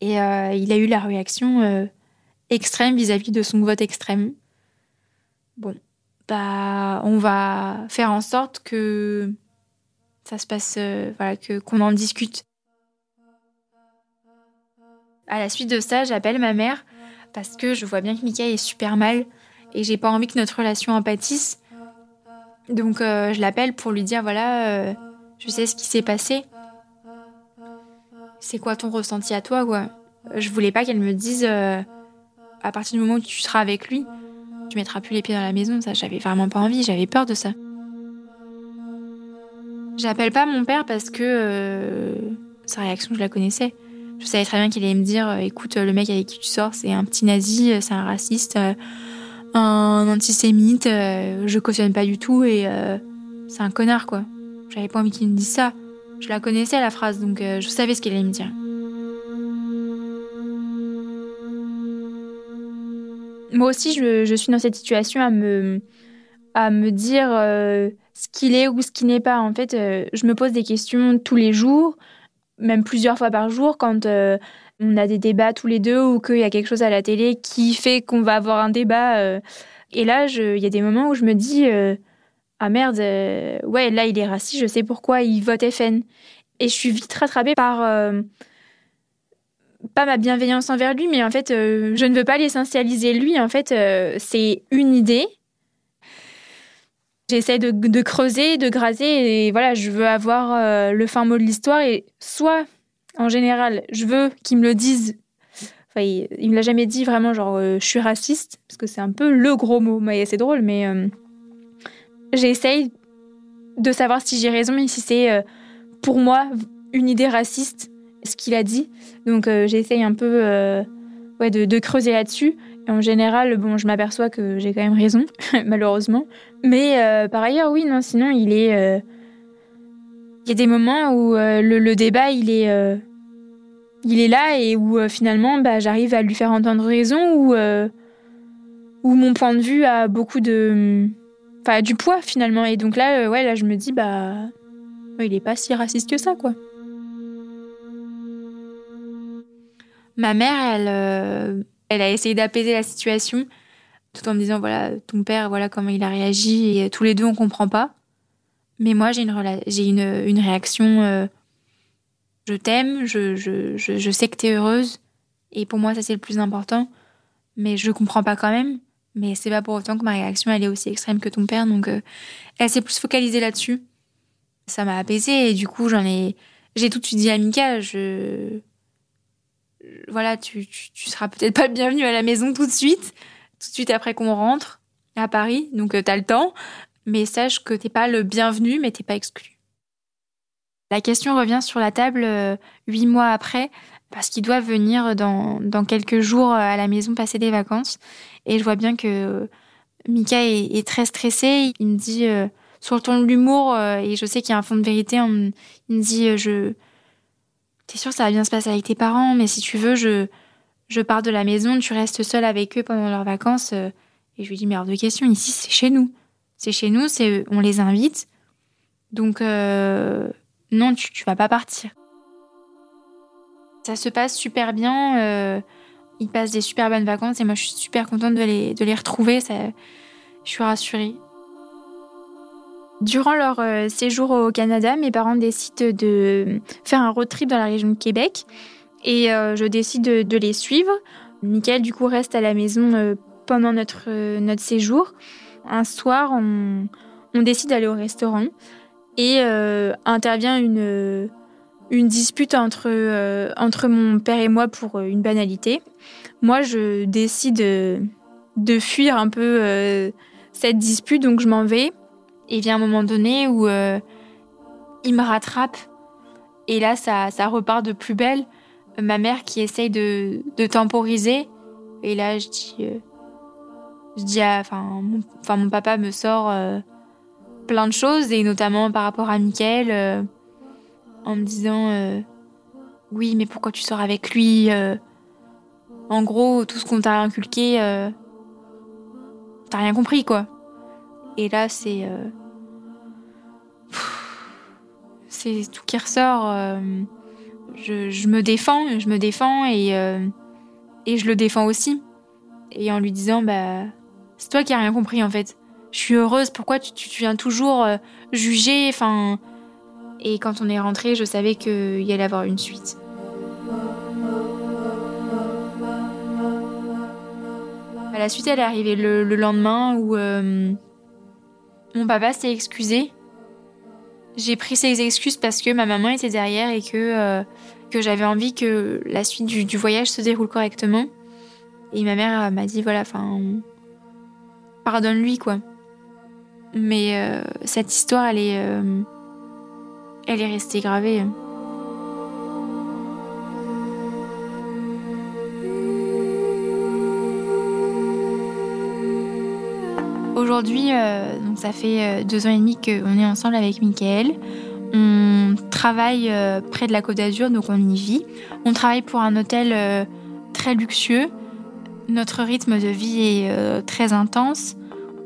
Et il a eu la réaction extrême vis-à-vis de son vote extrême. Bon, bah, on va faire en sorte que ça se passe, euh, voilà, que qu'on en discute. À la suite de ça, j'appelle ma mère parce que je vois bien que Mika est super mal et j'ai pas envie que notre relation en. Donc euh, je l'appelle pour lui dire voilà, euh, je sais ce qui s'est passé. C'est quoi ton ressenti à toi quoi? Je voulais pas qu'elle me dise à partir du moment où tu seras avec lui, tu mettras plus les pieds dans la maison. Ça, j'avais vraiment pas envie, j'avais peur de ça. J'appelle pas mon père parce que euh, sa réaction, je la connaissais. Je savais très bien qu'il allait me dire euh, écoute, le mec avec qui tu sors, c'est un petit nazi, c'est un raciste, euh, un antisémite, je cautionne pas du tout et c'est un connard, quoi. J'avais pas envie qu'il me dise ça. Je la connaissais, la phrase, donc je savais ce qu'il allait me dire. Moi aussi, je, suis dans cette situation à me, dire euh, ce qu'il est ou ce qui n'est pas. En fait, euh, je me pose des questions tous les jours, même plusieurs fois par jour, quand euh, on a des débats tous les deux ou qu'il y a quelque chose à la télé qui fait qu'on va avoir un débat. et là, il y a des moments où je me dis Ah merde, ouais, là, il est raciste, je sais pourquoi il vote FN. Et je suis vite rattrapée par pas ma bienveillance envers lui, mais en fait, euh, je ne veux pas l'essentialiser lui. En fait, euh, c'est une idée. J'essaie de, creuser, de graser, et voilà, je veux avoir euh, le fin mot de l'histoire. Et soit, en général, je veux qu'il me le dise. Enfin, il, ne me l'a jamais dit vraiment, genre, je suis raciste, parce que c'est un peu le gros mot. Mais c'est drôle, mais j'essaye de savoir si j'ai raison, mais si c'est pour moi une idée raciste ce qu'il a dit. Donc euh, j'essaye un peu euh, ouais, de, creuser là-dessus. Et en général, bon, je m'aperçois que j'ai quand même raison, malheureusement. Mais euh, par ailleurs, oui, non, sinon, il est. Il y a des moments où le, débat, il est. il est là et où finalement, bah, j'arrive à lui faire entendre raison ou où mon point de vue a beaucoup de. Enfin, du poids finalement. Et donc là, ouais, là, je me dis, bah. Il est pas si raciste que ça, quoi. Ma mère, elle, euh, elle a essayé d'apaiser la situation tout en me disant voilà ton père voilà comment il a réagi et tous les deux on comprend pas. Mais moi j'ai une une, une réaction euh, je t'aime, je, je, je, sais que tu es heureuse et pour moi ça c'est le plus important. Mais je comprends pas quand même. Mais c'est pas pour autant que ma réaction elle est aussi extrême que ton père donc euh, elle s'est plus focalisée là-dessus. Ça m'a apaisée et du coup j'en ai j'ai tout de suite dit à Mika je voilà, tu, tu, seras peut-être pas le bienvenu à la maison tout de suite, tout de suite après qu'on rentre à Paris, donc euh, tu as le temps, mais sache que t'es pas le bienvenu, mais t'es pas exclu. La question revient sur la table euh, huit mois après, parce qu'il doit venir dans, quelques jours à la maison passer des vacances, et je vois bien que Mika est, très stressé. Il me dit, sur le ton de l'humour, et je sais qu'il y a un fond de vérité, il me dit, je... T'es sûr ça va bien se passer avec tes parents, mais si tu veux, je, je pars de la maison, tu restes seule avec eux pendant leurs vacances. Et je lui dis, mais hors de question, ici, c'est chez nous. C'est chez nous, c'est on les invite. Donc, non, tu, tu vas pas partir. Ça se passe super bien. Euh, ils passent des super bonnes vacances et moi je suis super contente de les, de les retrouver. Je suis rassurée. Durant leur euh, séjour au Canada, mes parents décident de faire un road trip dans la région de Québec et euh, je décide de, les suivre. Michael, du coup, reste à la maison pendant notre, notre séjour. Un soir, on, décide d'aller au restaurant et intervient une, une dispute entre, euh, entre mon père et moi pour euh, une banalité. Moi, je décide de fuir un peu euh, cette dispute, donc je m'en vais. Et il vient un moment donné où il me rattrape. Et là, ça, ça repart de plus belle. Ma mère qui essaye de, de temporiser. Et là, je dis, je dis, enfin, mon, enfin, mon papa me sort plein de choses, et notamment par rapport à Mickaël en me disant euh, oui mais pourquoi tu sors avec lui euh, en gros tout ce qu'on t'a inculqué euh, t'as rien compris quoi et là c'est c'est tout qui ressort je, me défends je me défends et et je le défends aussi. Et en lui disant bah c'est toi qui as rien compris en fait. Je suis heureuse pourquoi tu, viens toujours juger enfin. Et quand on est rentré, je savais qu'il y allait avoir une suite. La suite, elle est arrivée le, lendemain où euh, mon papa s'est excusé. J'ai pris ses excuses parce que ma maman était derrière et que, euh, j'avais envie que la suite du, voyage se déroule correctement. Et ma mère m'a dit voilà, enfin, pardonne-lui quoi. Mais euh, cette histoire, elle est elle est restée gravée. Aujourd'hui, euh, ça fait euh, deux ans et demi qu'on est ensemble avec Mickaël. On travaille euh, près de la Côte d'Azur, donc on y vit. On travaille pour un hôtel très luxueux. Notre rythme de vie est très intense.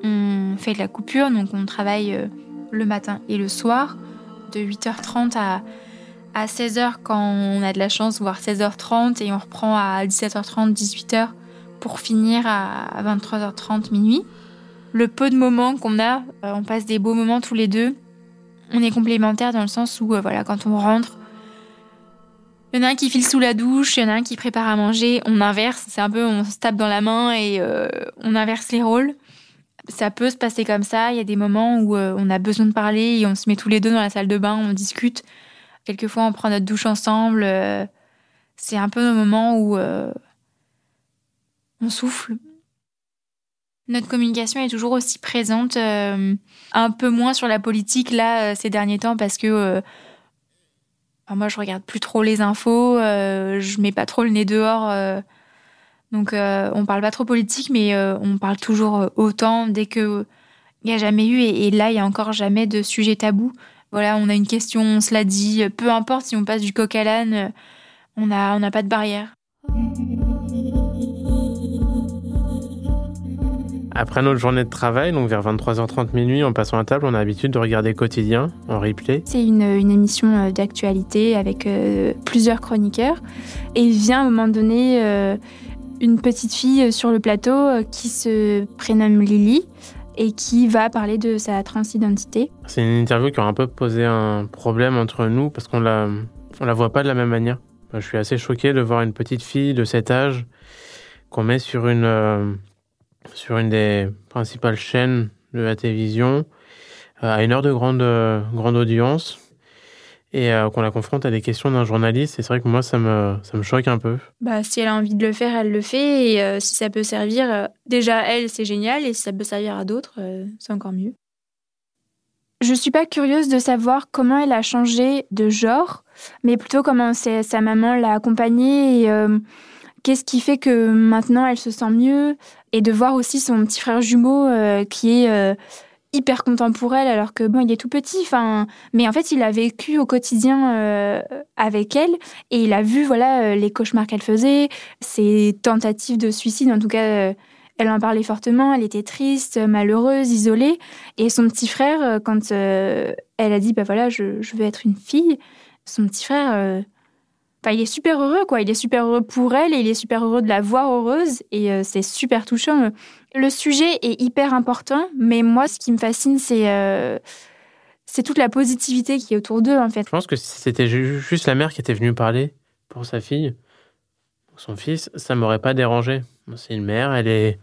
On fait de la coupure, donc on travaille le matin et le soir de 8h30 à, à 16h quand on a de la chance, voire 16h30, et on reprend à 17h30, 18h pour finir à 23h30, minuit. Le peu de moments qu'on a, euh, on passe des beaux moments tous les deux. On est complémentaires dans le sens où, euh, voilà, quand on rentre, il y en a un qui file sous la douche, il y en a un qui prépare à manger, on inverse, c'est un peu, on se tape dans la main et euh, on inverse les rôles ça peut se passer comme ça. Il y a des moments où on a besoin de parler et on se met tous les deux dans la salle de bain, on discute. Quelquefois, on prend notre douche ensemble. C'est un peu le moment où on souffle. Notre communication est toujours aussi présente, un peu moins sur la politique là ces derniers temps parce que moi je regarde plus trop les infos, je mets pas trop le nez dehors donc euh, on parle pas trop politique, mais euh, on parle toujours euh, autant dès que il n'y a jamais eu et, là il y a encore jamais de sujet tabou. Voilà, on a une question, on se l'a dit, peu importe si on passe du coq à l'âne, on n'a on a pas de barrière. Après notre journée de travail, donc vers 23h30 minuit, en passant à table, on a l'habitude de regarder Quotidien en replay. C'est une, une, émission d'actualité avec plusieurs chroniqueurs. Et il vient à un moment donné une petite fille sur le plateau euh, qui se prénomme Lily et qui va parler de sa transidentité. C'est une interview qui a un peu posé un problème entre nous parce qu'on la, on la voit pas de la même manière. Je suis assez choqué de voir une petite fille de cet âge qu'on met sur une, euh, sur une des principales chaînes de la télévision euh, à une heure de grande, grande audience et euh, qu'on la confronte à des questions d'un journaliste. Et c'est vrai que moi, ça me, ça me choque un peu. Bah, si elle a envie de le faire, elle le fait. Et euh, si ça peut servir, euh, déjà, elle, c'est génial. Et si ça peut servir à d'autres, c'est encore mieux. Je suis pas curieuse de savoir comment elle a changé de genre, mais plutôt comment sa maman l'a accompagnée et qu'est-ce qui fait que maintenant elle se sent mieux et de voir aussi son petit frère jumeau qui est hyper content pour elle alors que bon il est tout petit enfin mais en fait il a vécu au quotidien euh, avec elle et il a vu voilà euh, les cauchemars qu'elle faisait ses tentatives de suicide. En tout cas euh, elle en parlait fortement. Elle était triste malheureuse isolée. Et son petit frère quand elle a dit bah voilà je veux être une fille son petit frère Enfin, il est super heureux, quoi. Il est super heureux pour elle et il est super heureux de la voir heureuse et c'est super touchant. Le sujet est hyper important, mais moi, ce qui me fascine, c'est euh, toute la positivité qui est autour d'eux, en fait. Je pense que si c'était juste la mère qui était venue parler pour sa fille, pour son fils, ça m'aurait pas dérangé. C'est une mère, elle est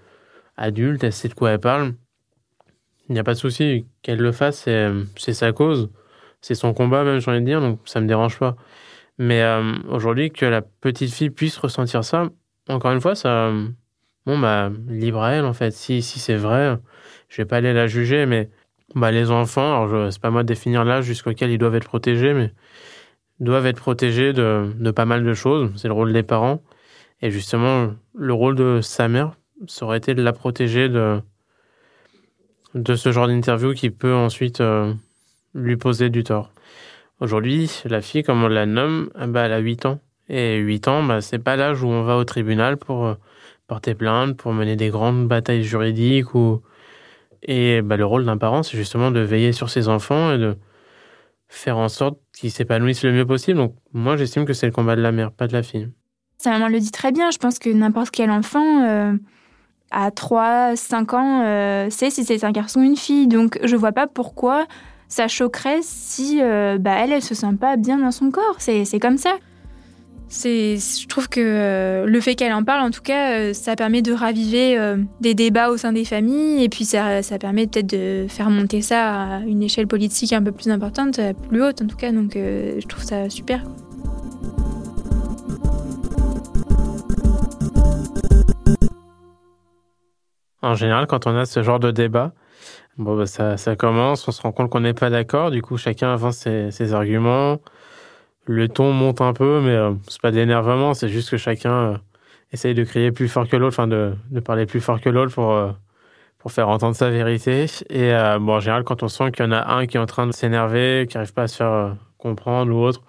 adulte, elle sait de quoi elle parle. Il n'y a pas de souci qu'elle le fasse, c'est sa cause. C'est son combat, même, j'ai envie de dire, donc ça me dérange pas. Mais euh, aujourd'hui, que la petite fille puisse ressentir ça, encore une fois, ça, bon, bah, libre à elle, en fait. Si, si c'est vrai, je vais pas aller la juger, mais bah, les enfants, alors c'est pas moi de définir l'âge jusqu'auquel ils doivent être protégés, mais doivent être protégés de, de pas mal de choses. C'est le rôle des parents. Et justement, le rôle de sa mère, ça aurait été de la protéger de, de ce genre d'interview qui peut ensuite euh, lui poser du tort. Aujourd'hui, la fille, comme on la nomme, bah, elle a 8 ans. Et 8 ans, bah, c'est pas l'âge où on va au tribunal pour euh, porter plainte, pour mener des grandes batailles juridiques. Ou... Et bah, le rôle d'un parent, c'est justement de veiller sur ses enfants et de faire en sorte qu'ils s'épanouissent le mieux possible. Donc moi, j'estime que c'est le combat de la mère, pas de la fille. Sa maman le dit très bien. Je pense que n'importe quel enfant, euh, à 3, 5 ans, euh, sait si c'est un garçon ou une fille. Donc je vois pas pourquoi ça choquerait si euh, bah, elle, elle se sent pas bien dans son corps. C'est comme ça. C'est, je trouve que euh, le fait qu'elle en parle, en tout cas, euh, ça permet de raviver euh, des débats au sein des familles et puis ça, ça permet peut-être de faire monter ça à une échelle politique un peu plus importante, plus haute en tout cas. Donc je trouve ça super. En général, quand on a ce genre de débat, bon, bah, ça, ça commence, on se rend compte qu'on n'est pas d'accord, du coup chacun avance ses, arguments. Le ton monte un peu, mais euh, c'est pas d'énervement, c'est juste que chacun euh, essaye de crier plus fort que l'autre, enfin de, de, parler plus fort que l'autre pour, euh, pour faire entendre sa vérité. Et bon, en général, quand on sent qu'il y en a un qui est en train de s'énerver, qui n'arrive pas à se faire comprendre ou autre,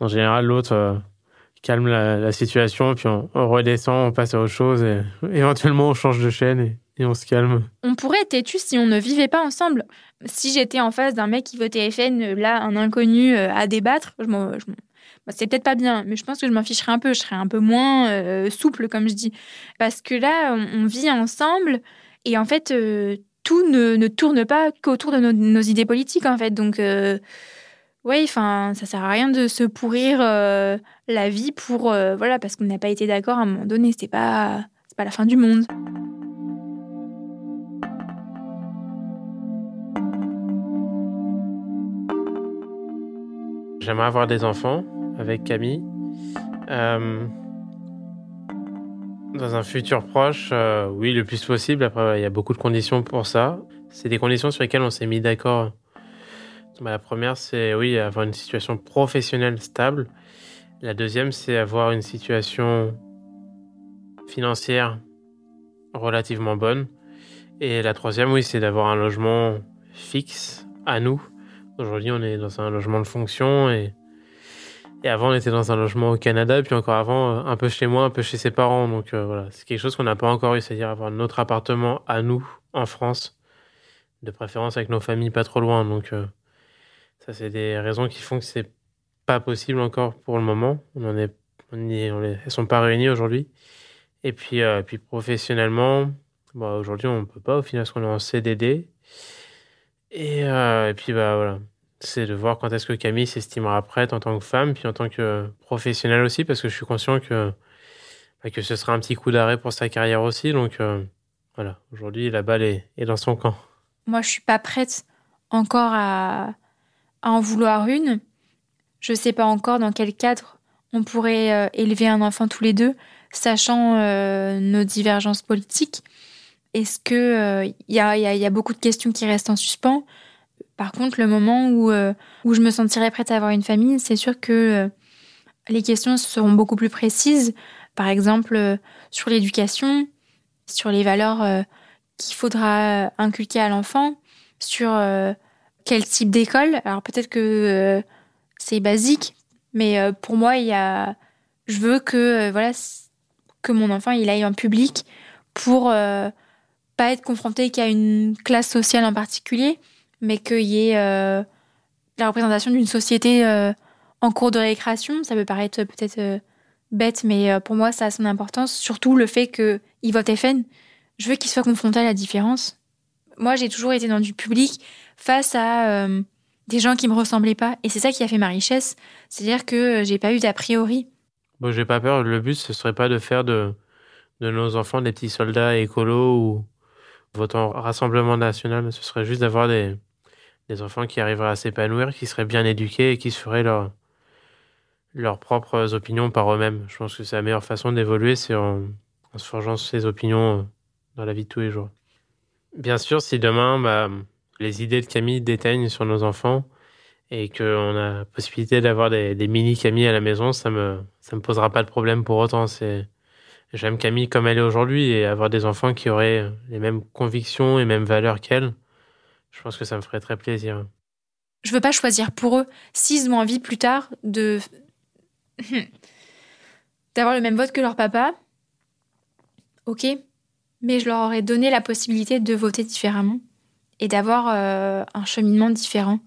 en général, l'autre calme la, situation, puis on, redescend, on passe à autre chose, et éventuellement on change de chaîne et on se calme. On pourrait être têtu si on ne vivait pas ensemble. Si j'étais en face d'un mec qui votait FN, là, un inconnu euh, à débattre, bah, c'est peut-être pas bien, mais je pense que je m'en ficherais un peu. Je serais un peu moins euh, souple, comme je dis. Parce que là, on, vit ensemble et en fait, euh, tout ne, ne, tourne pas qu'autour de nos, idées politiques, en fait. Donc, oui, enfin, ça sert à rien de se pourrir la vie pour. voilà, parce qu'on n'a pas été d'accord à un moment donné. C'était pas, c'est pas la fin du monde. J'aimerais avoir des enfants avec Camille. Euh, dans un futur proche, euh, oui, le plus possible. Après, il y a beaucoup de conditions pour ça. C'est des conditions sur lesquelles on s'est mis d'accord. Bah, la première, c'est oui, avoir une situation professionnelle stable. La deuxième, c'est avoir une situation financière relativement bonne. Et la troisième, oui, c'est d'avoir un logement fixe à nous Aujourd'hui, on est dans un logement de fonction et, et avant, on était dans un logement au Canada, puis encore avant, euh, un peu chez moi, un peu chez ses parents. Donc euh, voilà, c'est quelque chose qu'on n'a pas encore eu, c'est-à-dire avoir notre appartement à nous en France, de préférence avec nos familles pas trop loin. Donc euh, ça, c'est des raisons qui font que c'est pas possible encore pour le moment. On en est, elles sont pas réunies aujourd'hui. Et puis, puis professionnellement, bon, aujourd'hui, on peut pas au final parce qu'on est en CDD. Euh, et, puis bah voilà, c'est de voir quand est-ce que Camille s'estimera prête en tant que femme, puis en tant que professionnelle aussi, parce que je suis conscient que, bah, que ce sera un petit coup d'arrêt pour sa carrière aussi. Donc euh, voilà, aujourd'hui la balle est, dans son camp. Moi, je suis pas prête encore à, en vouloir une. Je sais pas encore dans quel cadre on pourrait euh, élever un enfant tous les deux, sachant nos divergences politiques. Est-ce que il euh, y, a, beaucoup de questions qui restent en suspens? Par contre, le moment où, euh, où je me sentirais prête à avoir une famille, c'est sûr que euh, les questions seront beaucoup plus précises. Par exemple, sur l'éducation, sur les valeurs qu'il faudra inculquer à l'enfant, sur quel type d'école. Alors peut-être que c'est basique, mais pour moi, il y a, je veux que voilà que mon enfant il aille en public pour pas être confronté qu'à une classe sociale en particulier, mais qu'il y ait euh, la représentation d'une société euh, en cours de récréation. Ça peut paraître peut-être bête, mais pour moi, ça a son importance. Surtout le fait qu'il vote FN. Je veux qu'il soit confronté à la différence. Moi, j'ai toujours été dans du public face à des gens qui me ressemblaient pas. Et c'est ça qui a fait ma richesse. C'est-à-dire que j'ai pas eu d'a priori. Bon, j'ai pas peur. Le but, ce serait pas de faire de, de nos enfants des petits soldats écolos ou votant Rassemblement national. Ce serait juste d'avoir des, des enfants qui arriveraient à s'épanouir, qui seraient bien éduqués et qui feraient leur, leurs propres opinions par eux-mêmes. Je pense que c'est la meilleure façon d'évoluer, c'est en, se forgeant ses opinions euh, dans la vie de tous les jours. Bien sûr, si demain, bah, les idées de Camille déteignent sur nos enfants, et qu'on a possibilité d'avoir des, mini Camille à la maison, ça me ça me posera pas de problème pour autant. J'aime Camille comme elle est aujourd'hui et avoir des enfants qui auraient les mêmes convictions et mêmes valeurs qu'elle, je pense que ça me ferait très plaisir. Je veux pas choisir pour eux s'ils ont envie plus tard de d'avoir le même vote que leur papa. Ok, mais je leur aurais donné la possibilité de voter différemment et d'avoir euh, un cheminement différent.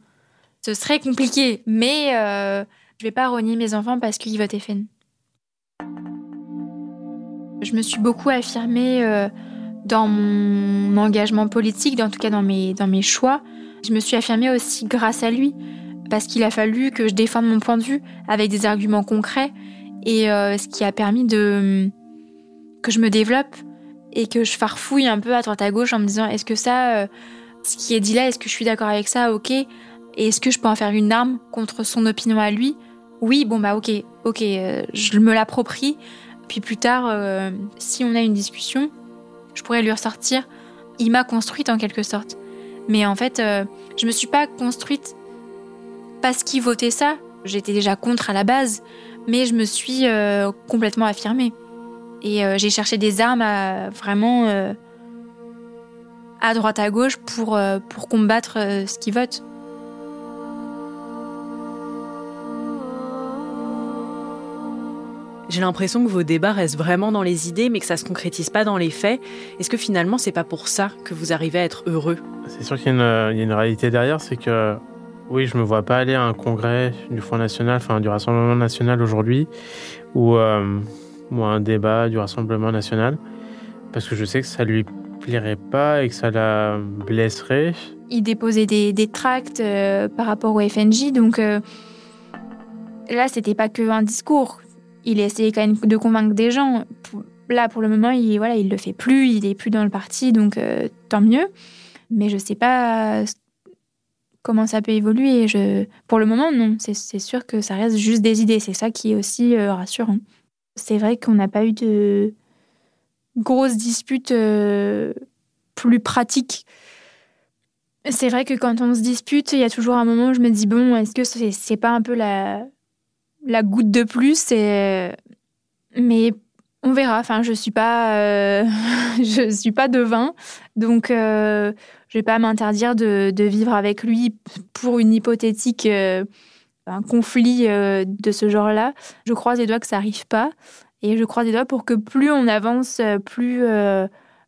Ce serait compliqué, mais euh, je vais pas renier mes enfants parce qu'ils votent FN. Je me suis beaucoup affirmée euh, dans mon engagement politique, en tout cas dans mes, dans mes choix. Je me suis affirmée aussi grâce à lui, parce qu'il a fallu que je défende mon point de vue avec des arguments concrets, et euh, ce qui a permis de que je me développe et que je farfouille un peu à droite à gauche en me disant est-ce que ça, euh, ce qui est dit là, est-ce que je suis d'accord avec ça, ok, et est-ce que je peux en faire une arme contre son opinion à lui? Oui, bon bah ok, ok, je me l'approprie. Puis plus tard, euh, si on a une discussion, je pourrais lui ressortir. Il m'a construite en quelque sorte. Mais en fait, euh, je me suis pas construite parce qu'il votait ça. J'étais déjà contre à la base, mais je me suis complètement affirmée. Et j'ai cherché des armes à vraiment à droite à gauche pour, pour combattre ce qu'il vote. J'ai l'impression que vos débats restent vraiment dans les idées, mais que ça se concrétise pas dans les faits. Est-ce que finalement, c'est pas pour ça que vous arrivez à être heureux? C'est sûr qu'il y, a une réalité derrière, c'est que oui, je me vois pas aller à un congrès du Front National, enfin du Rassemblement National aujourd'hui, ou, euh, ou à un débat du Rassemblement National, parce que je sais que ça lui plairait pas et que ça la blesserait. Il déposait des, des tracts euh, par rapport au FNJ, donc euh, là, c'était pas que un discours il essayait quand même de convaincre des gens. Là, pour le moment, il voilà, il le fait plus, il est plus dans le parti, donc euh, tant mieux. Mais je sais pas comment ça peut évoluer. Pour le moment, non. C'est sûr que ça reste juste des idées. C'est ça qui est aussi euh, rassurant. C'est vrai qu'on n'a pas eu de grosses disputes euh, plus pratiques. C'est vrai que quand on se dispute, il y a toujours un moment où je me dis bon, est-ce que c'est pas un peu la la goutte de plus. Mais on verra. Enfin, je suis pas, euh, suis pas devin, donc euh, je vais pas m'interdire de, vivre avec lui pour une hypothétique euh, un conflit de ce genre-là. Je croise les doigts que ça arrive pas, et je croise les doigts pour que plus on avance, plus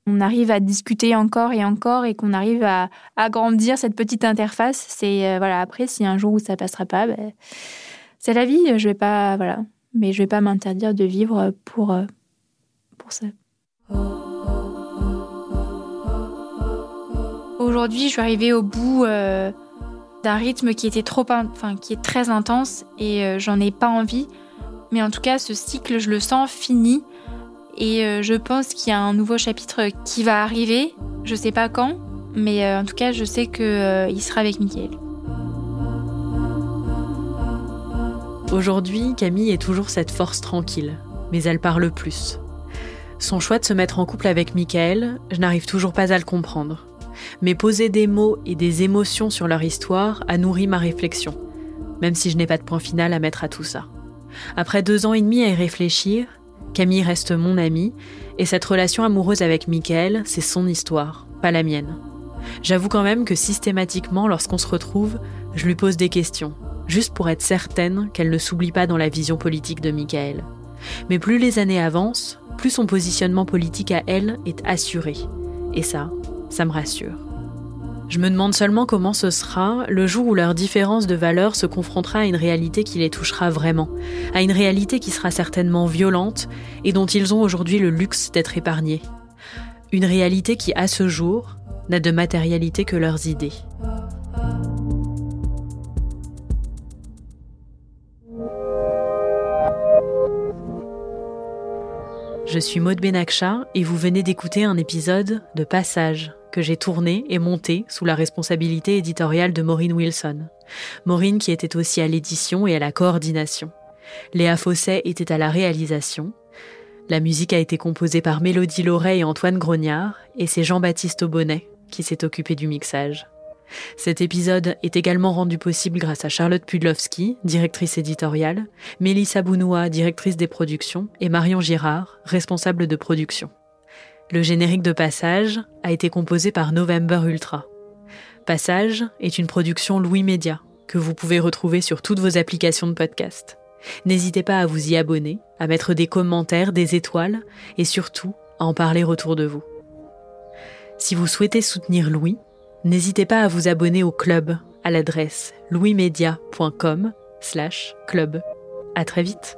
on arrive à discuter encore et encore, et qu'on arrive à agrandir cette petite interface. C'est voilà. Après, si un jour où ça passera pas. Ben, c'est la vie, je vais pas, voilà, mais je vais pas m'interdire de vivre pour, euh, pour ça. Aujourd'hui, je suis arrivée au bout euh, d'un rythme qui était trop, enfin, qui est très intense et euh, j'en ai pas envie. Mais en tout cas, ce cycle, je le sens fini et je pense qu'il y a un nouveau chapitre qui va arriver. Je sais pas quand, mais en tout cas, je sais qu'il sera avec Mickaël. Aujourd'hui, Camille est toujours cette force tranquille, mais elle parle plus. Son choix de se mettre en couple avec Michael, je n'arrive toujours pas à le comprendre. Mais poser des mots et des émotions sur leur histoire a nourri ma réflexion, même si je n'ai pas de point final à mettre à tout ça. Après deux ans et demi à y réfléchir, Camille reste mon amie, et cette relation amoureuse avec Michael, c'est son histoire, pas la mienne. J'avoue quand même que systématiquement, lorsqu'on se retrouve, je lui pose des questions, juste pour être certaine qu'elle ne s'oublie pas dans la vision politique de Michael. Mais plus les années avancent, plus son positionnement politique à elle est assuré. Et ça, ça me rassure. Je me demande seulement comment ce sera le jour où leur différence de valeur se confrontera à une réalité qui les touchera vraiment, à une réalité qui sera certainement violente et dont ils ont aujourd'hui le luxe d'être épargnés. Une réalité qui, à ce jour, n'a de matérialité que leurs idées. Je suis Maud Benakcha et vous venez d'écouter un épisode de Passage que j'ai tourné et monté sous la responsabilité éditoriale de Maureen Wilson. Maureen qui était aussi à l'édition et à la coordination. Léa Fosset était à la réalisation. La musique a été composée par Mélodie Loret et Antoine Grognard et c'est Jean-Baptiste Aubonnet qui s'est occupé du mixage. Cet épisode est également rendu possible grâce à Charlotte Pudlowski, directrice éditoriale, Mélissa Bounoua, directrice des productions, et Marion Girard, responsable de production. Le générique de Passage a été composé par November Ultra. Passage est une production Louis Média que vous pouvez retrouver sur toutes vos applications de podcast. N'hésitez pas à vous y abonner, à mettre des commentaires, des étoiles et surtout à en parler autour de vous. Si vous souhaitez soutenir Louis, N'hésitez pas à vous abonner au club à l'adresse louismedia.com slash club. À très vite.